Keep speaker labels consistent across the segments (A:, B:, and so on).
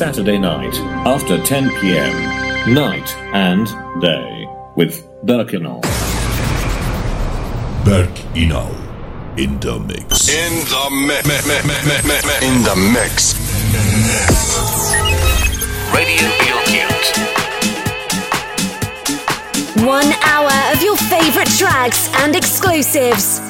A: Saturday night after 10 p.m. Night and day with Berk Inal.
B: Berk Inal in the mix.
C: In the mix. In the mix.
D: Radio Bilkent.
E: One hour of your favorite tracks and exclusives.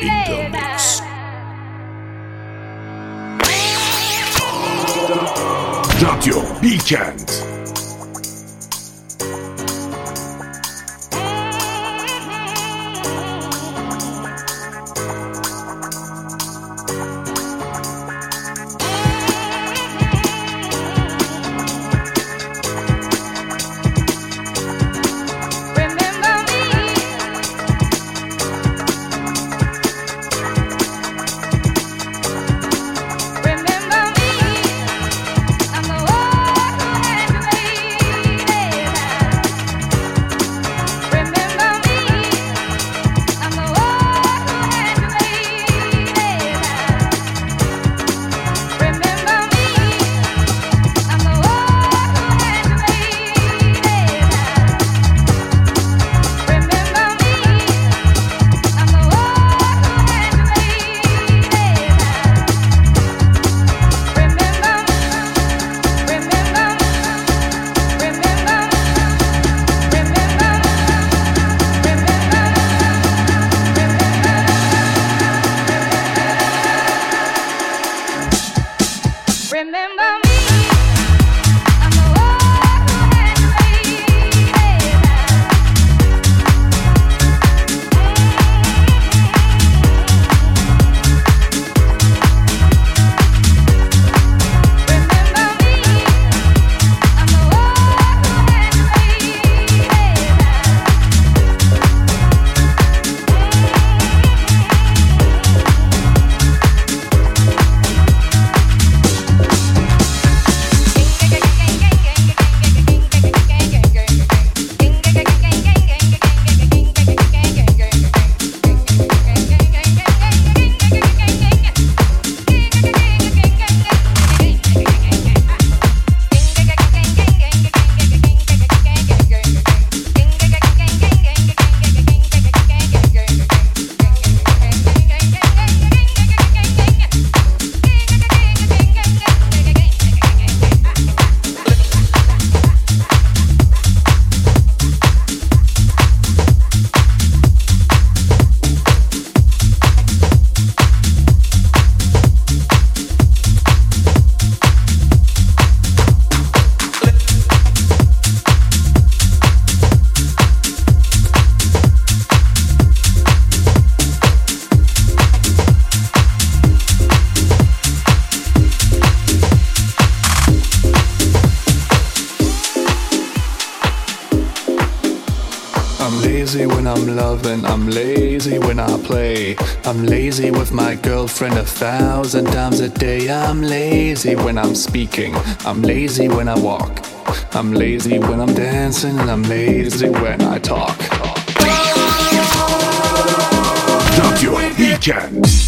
F: in the mix. Your! Thousand times a day. I'm lazy when I'm speaking, I'm lazy when I walk. I'm lazy when I'm dancing, and I'm lazy when I talk.
E: Radio
F: Bilkent.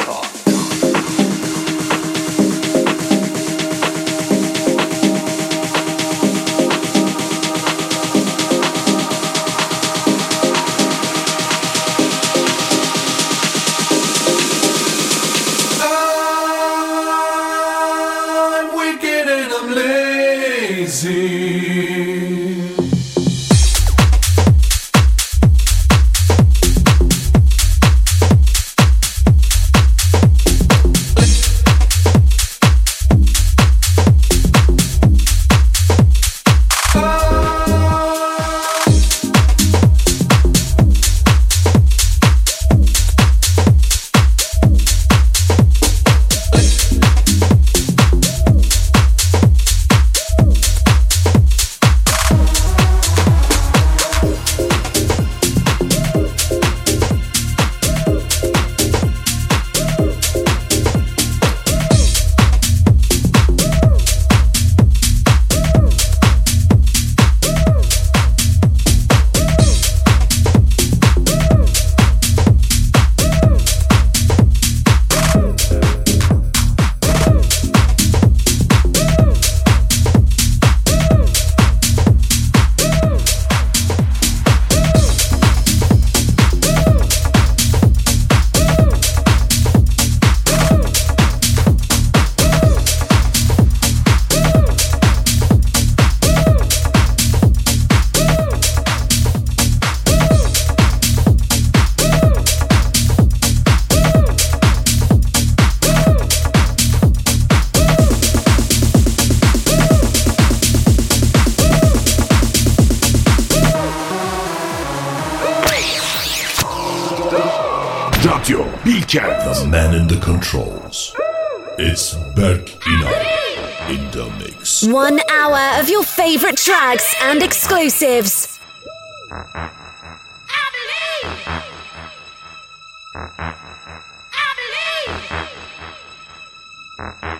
E: controls. It's back in in the mix.
G: One hour of your favorite tracks and exclusives.
H: I believe. I believe.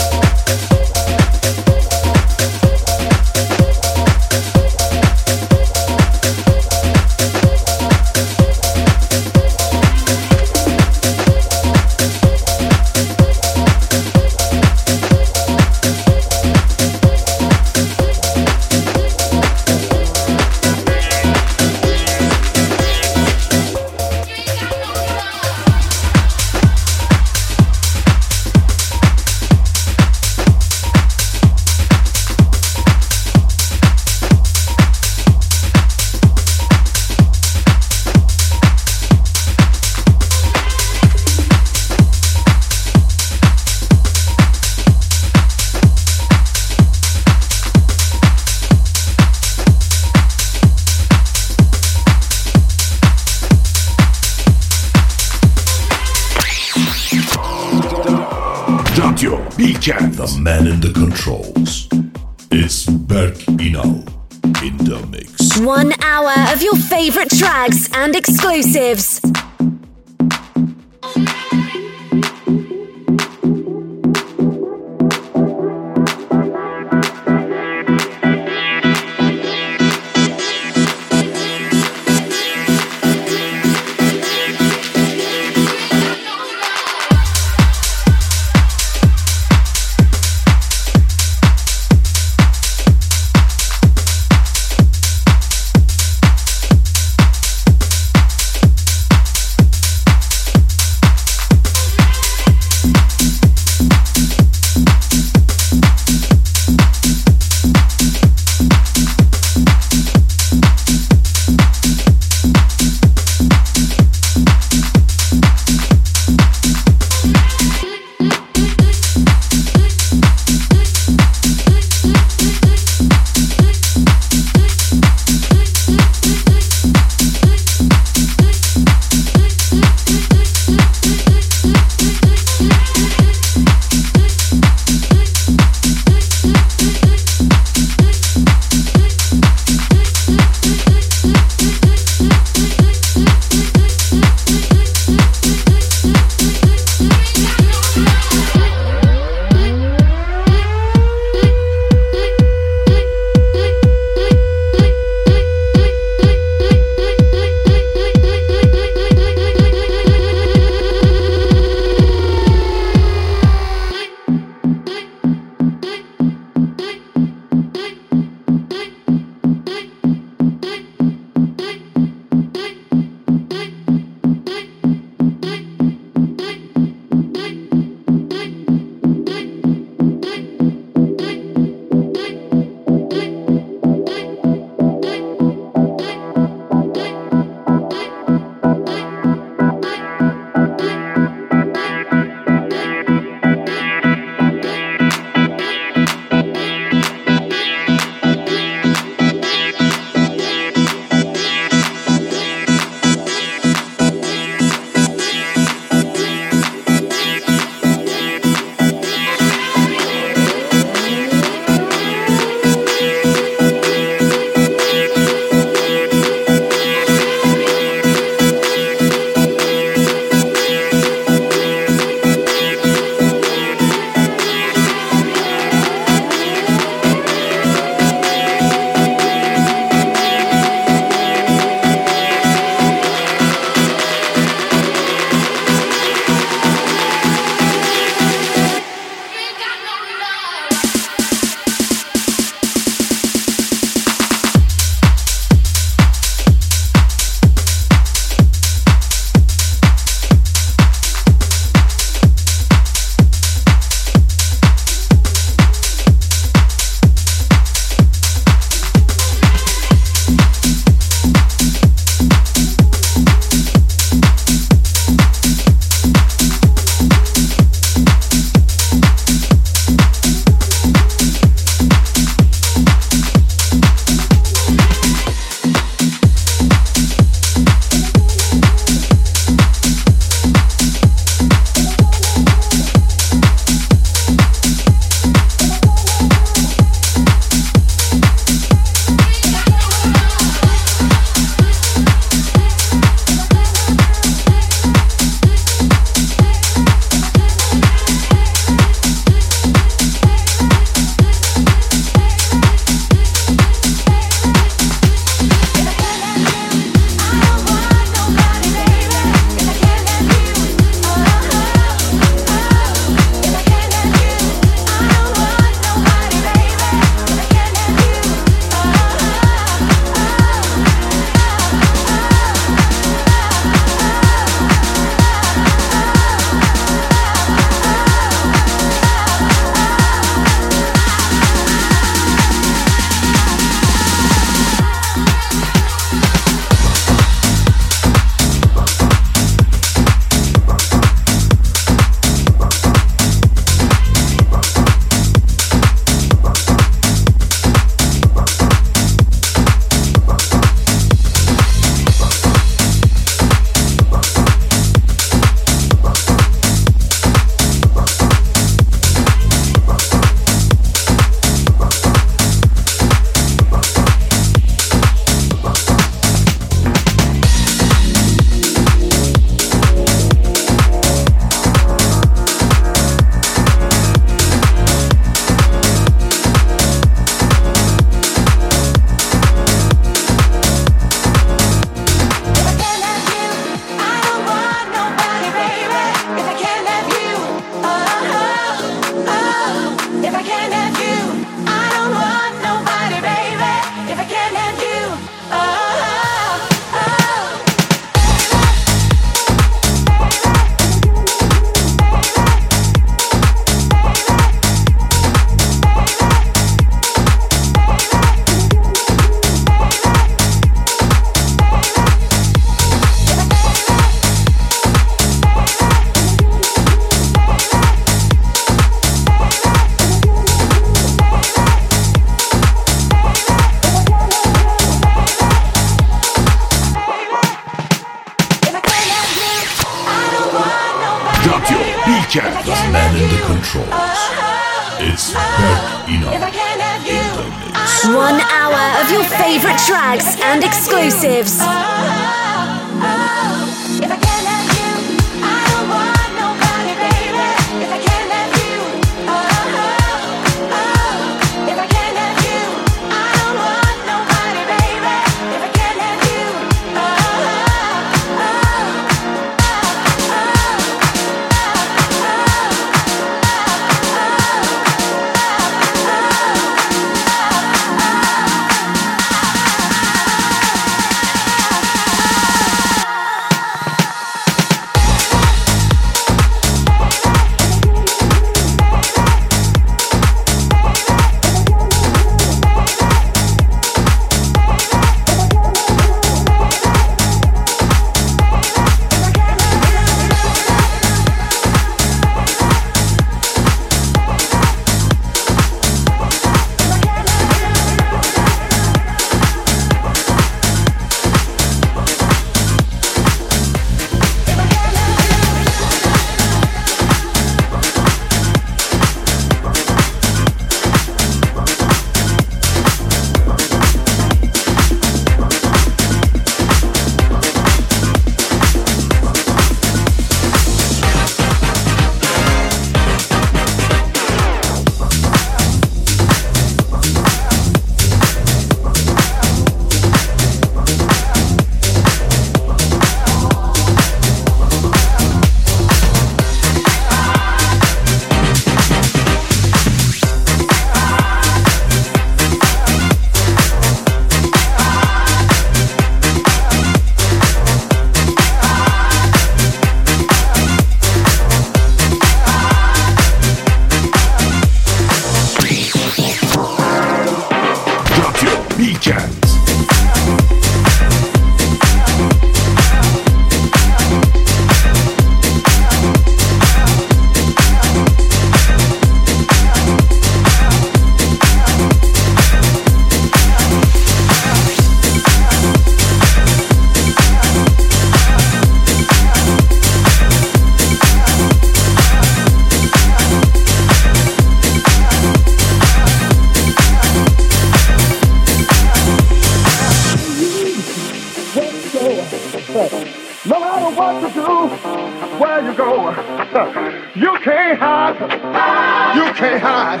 H: can't hide.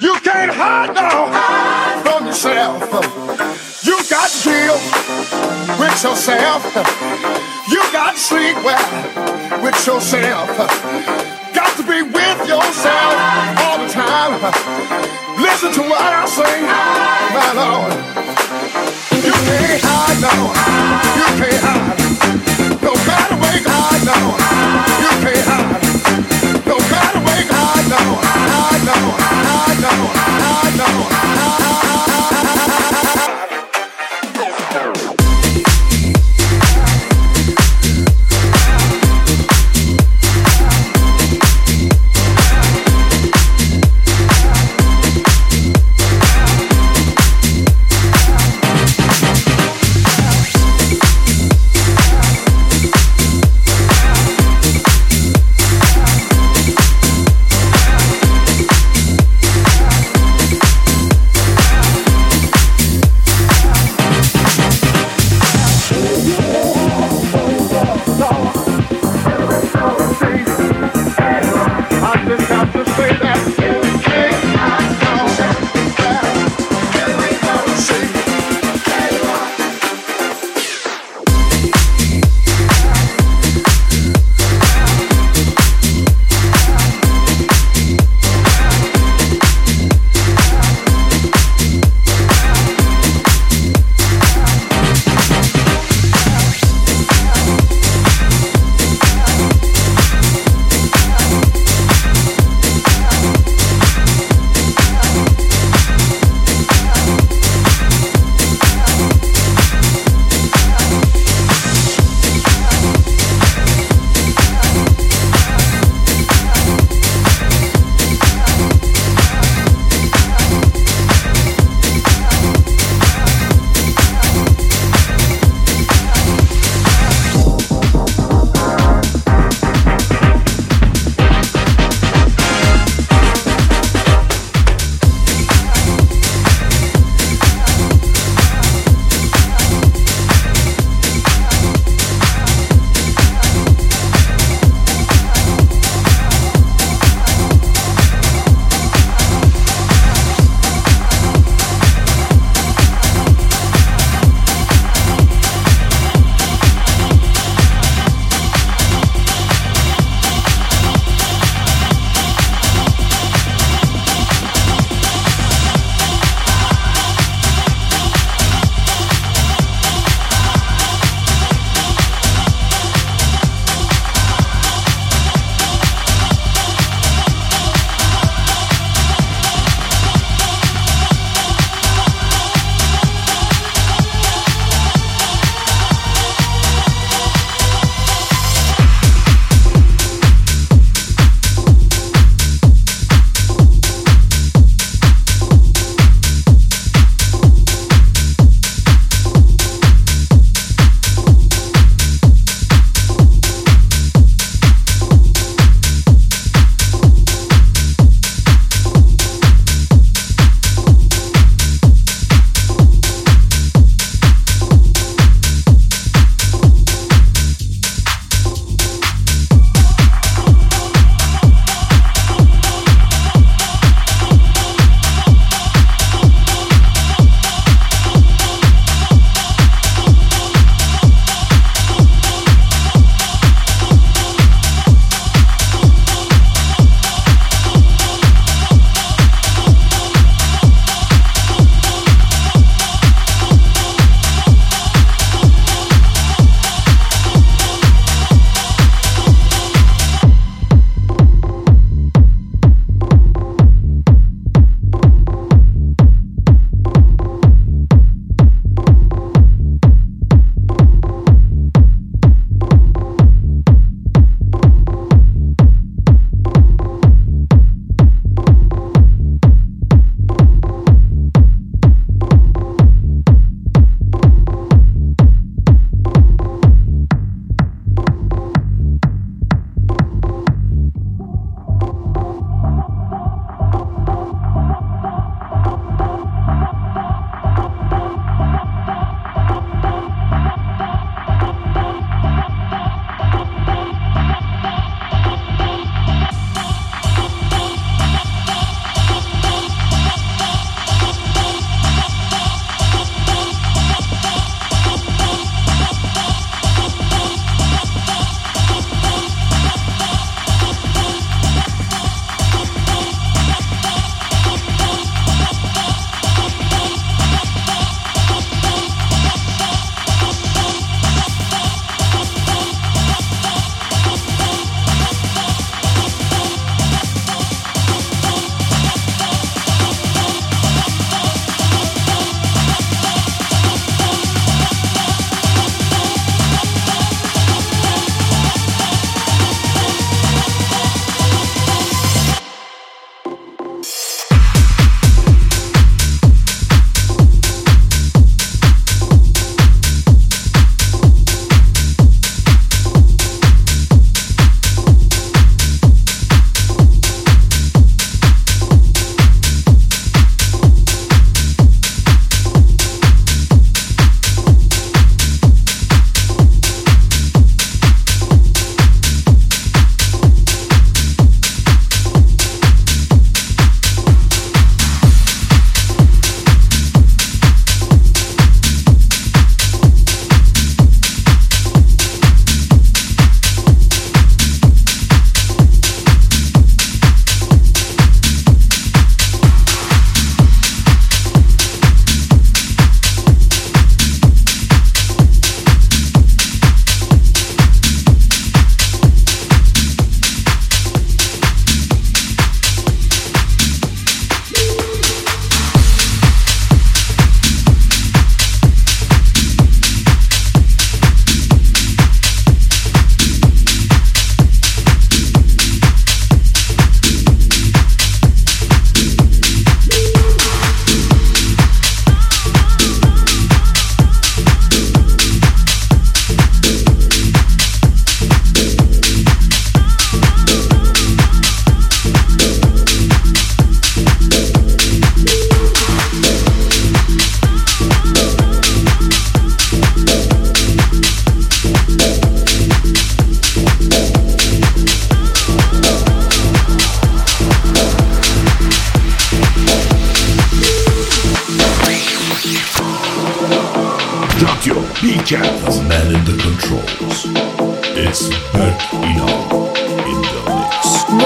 H: You
E: can't hide no. from yourself. You got to deal with yourself. You got
G: to sleep well with yourself. Got to be
E: with yourself all the time.
G: Listen to what I say, my Lord. You
E: can't hide no. You can't hide. No matter where you hide no.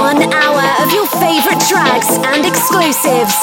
I: One hour of your favorite tracks and exclusives.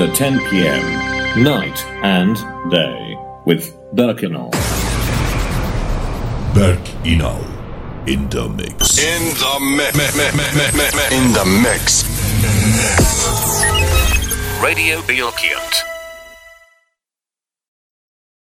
A: After 10 p.m. Night and day with Berk Inal.
E: Berk Inal in the mix.
C: In the mix. In the mix.
D: Radio Bilkent.